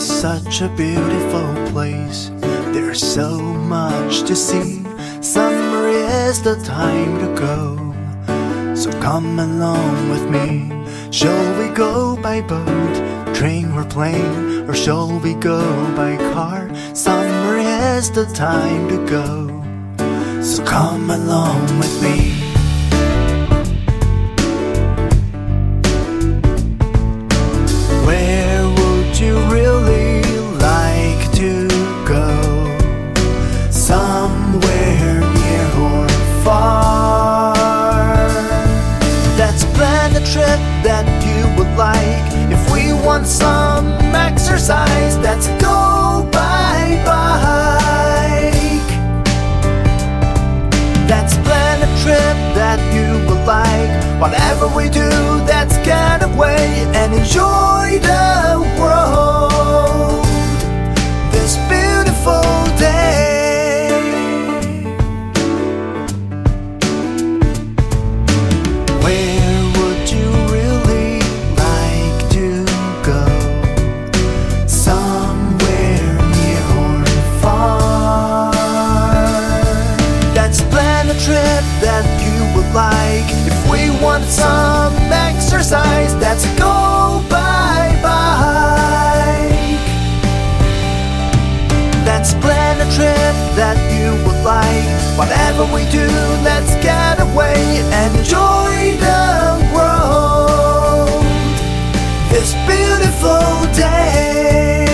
is such a beautiful place. There's so much to see. Summer is the time to go. So come along with me. Shall we go by boat, train or plane? Or shall we go by car? Summer is the time to go. So come along with me. Plan a trip that you would like. If we want some exercise, let's go by bike. Let's plan a trip that you would like. Whatever we do, let's get away and enjoy the that you would like. If we want some exercise, that's a go by bike. Let's plan a trip that you would like. Whatever we do, let's get away and enjoy the world. This beautiful day.